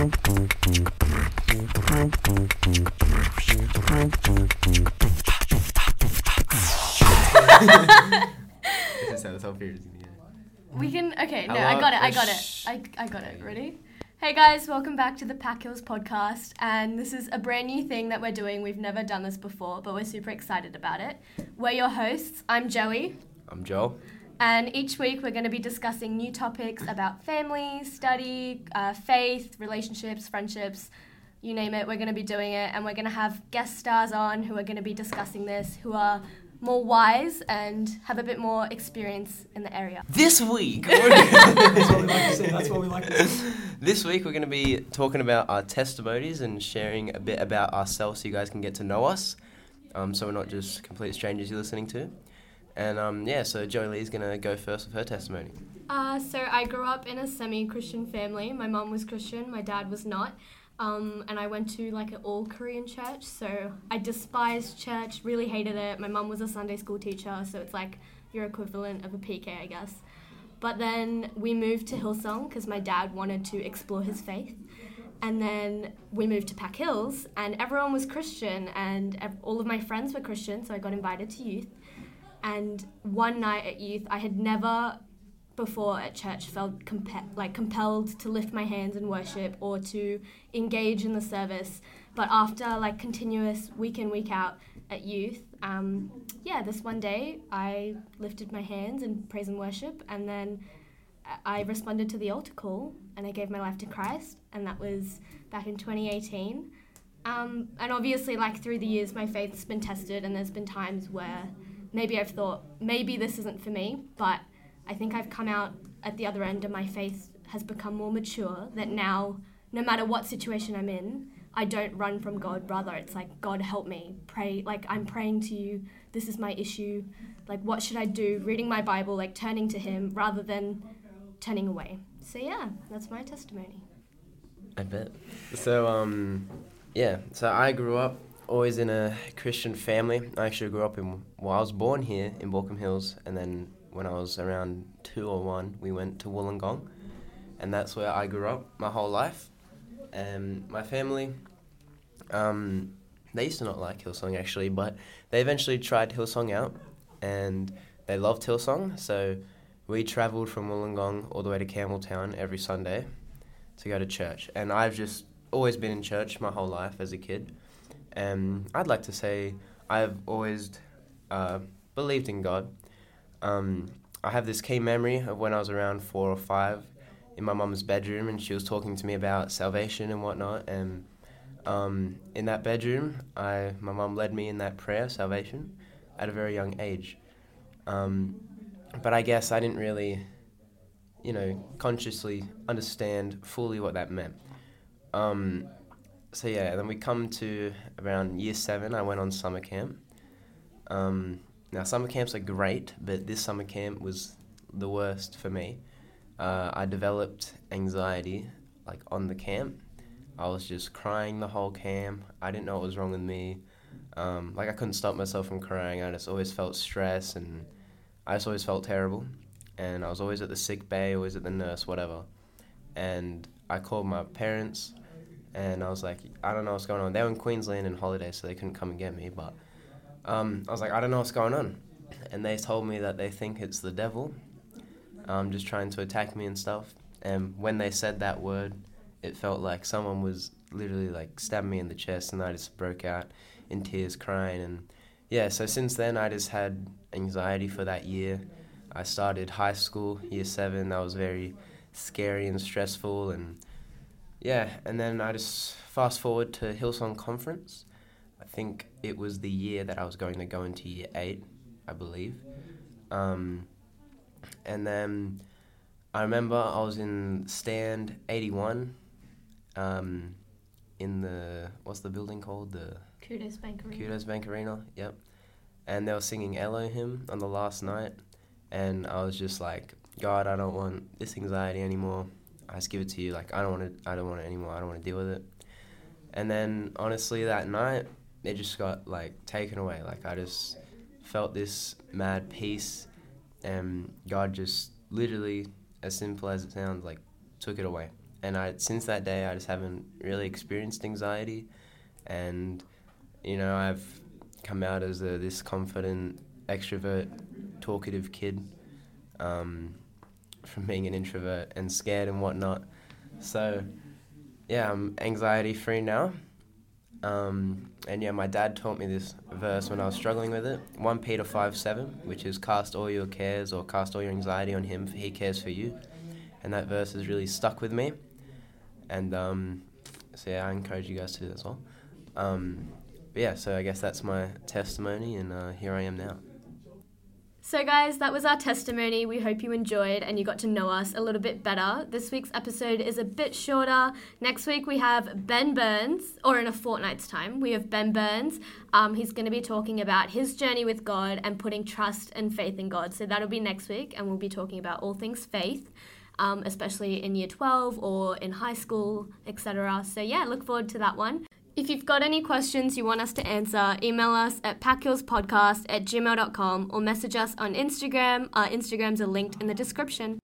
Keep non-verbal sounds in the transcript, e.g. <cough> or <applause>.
this is how the top We can. Okay, no, I got it. I Oh, got it. I, I got it. Ready? Hey guys, welcome back to the PAC Hills podcast. And this is a brand new thing that we're doing. We've never done this before, but we're super excited about it. We're your hosts. I'm Joey. I'm Joel. And each week we're going to be discussing new topics about family, study, uh, faith, relationships, friendships, you name it. We're going to be doing it. And we're going to have guest stars on who are going to be discussing this, who are more wise and have a bit more experience in the area. This week, <laughs> That's what we like to <laughs> say. That's what we like to say. this week we're going to be talking about our testimonies and sharing a bit about ourselves, so you guys can get to know us. Um, so we're not just complete strangers you're listening to. And um, yeah, so Jolie is going to go first with her testimony. Uh, so I grew up in a semi-Christian family. My mom was Christian, my dad was not. Um, and I went to like an all Korean church, so I despised church, really hated it. My mom was a Sunday school teacher, so it's like your equivalent of a PK, I guess. But then we moved to Hillsong because my dad wanted to explore his faith. And then we moved to PAC Hills, and everyone was Christian, and all of my friends were Christian, so I got invited to youth. And one night at youth, I had never before at church felt like compelled to lift my hands in worship or to engage in the service. But after like continuous week in week out at youth, um, yeah, this one day I lifted my hands in praise and worship, and then I responded to the altar call and I gave my life to Christ, and that was back in 2018. Um, and obviously, like through the years, my faith's been tested, and there's been times where maybe I've thought maybe this isn't for me, but I think I've come out at the other end, and my faith has become more mature. That now, no matter what situation I'm in, I don't run from God. Rather, it's like God help me. Pray, like I'm praying to you. This is my issue. Like, what should I do? Reading my Bible, like turning to Him, rather than turning away. So yeah, that's my testimony. I bet. So, um, yeah, so I grew up always in a Christian family. I actually grew up in, well, I was born here in Baulkham Hills, and then when I was around two or one, we went to Wollongong, and that's where I grew up my whole life. And my family, um, they used to not like Hillsong actually, but they eventually tried Hillsong out, and they loved Hillsong, so we travelled from Wollongong all the way to Campbelltown every Sunday to go to church. And I've just always been in church my whole life as a kid. And I'd like to say I've always uh, believed in God. Um, I have this key memory of when I was around four or five in my mum's bedroom, and she was talking to me about salvation and whatnot. And um, in that bedroom, I my mum led me in that prayer, salvation, at a very young age. Um, but I guess I didn't really you know, consciously understand fully what that meant. Um, so yeah, then we come to around year seven. I went on summer camp. Um, now summer camps are great, but this summer camp was the worst for me. Uh, I developed anxiety like on the camp. I was just crying the whole camp. I didn't know what was wrong with me. Um, like I couldn't stop myself from crying. I just always felt stress and I just always felt terrible and I was always at the sick bay, always at the nurse, whatever. And I called my parents, and I was like, I don't know what's going on. They were in Queensland in holiday, so they couldn't come and get me. But um, I was like, I don't know what's going on. And they told me that they think it's the devil, um, just trying to attack me and stuff. And when they said that word, it felt like someone was literally like stabbing me in the chest, and I just broke out in tears, crying. And yeah, so since then, I just had anxiety for that year. I started high school, year seven. That was very scary and stressful, and yeah. And then I just fast forward to Hillsong Conference. I think it was the year that I was going to go into year eight, I believe. Um, and then I remember I was in stand eighty one, um, in the what's the building called the Qudos Bank Arena. Qudos Bank Arena. Yep. And they were singing Elohim on the last night, and I was just like, God, I don't want this anxiety anymore. I just give it to you. Like I don't want it. I don't want it anymore. I don't want to deal with it. And then honestly, that night it just got like taken away. Like I just felt this mad peace, and God just literally, as simple as it sounds, like took it away. and I since that day I just haven't really experienced anxiety, and you know I've come out as a, this confident, extrovert, talkative kid, um, from being an introvert and scared and whatnot. So, yeah, I'm anxiety free now. Um, and yeah, my dad taught me this verse when I was struggling with it. 1 Peter 5 7, which is cast all your cares or cast all your anxiety on him, for he cares for you. And that verse has really stuck with me. And um, so yeah, I encourage you guys to do that as well. Um, yeah, so I guess that's my testimony, and uh, here I am now. So, guys, that was our testimony. We hope you enjoyed and you got to know us a little bit better. This week's episode is a bit shorter. Next week, we have Ben Burns, or in a fortnight's time, we have Ben Burns. Um, he's going to be talking about his journey with God and putting trust and faith in God. So, that'll be next week, and we'll be talking about all things faith. Um, especially in year 12 or in high school, etc. So, yeah, look forward to that one. If you've got any questions you want us to answer, email us at pachillspodcast at gmail.com or message us on Instagram. Our Instagrams are linked in the description.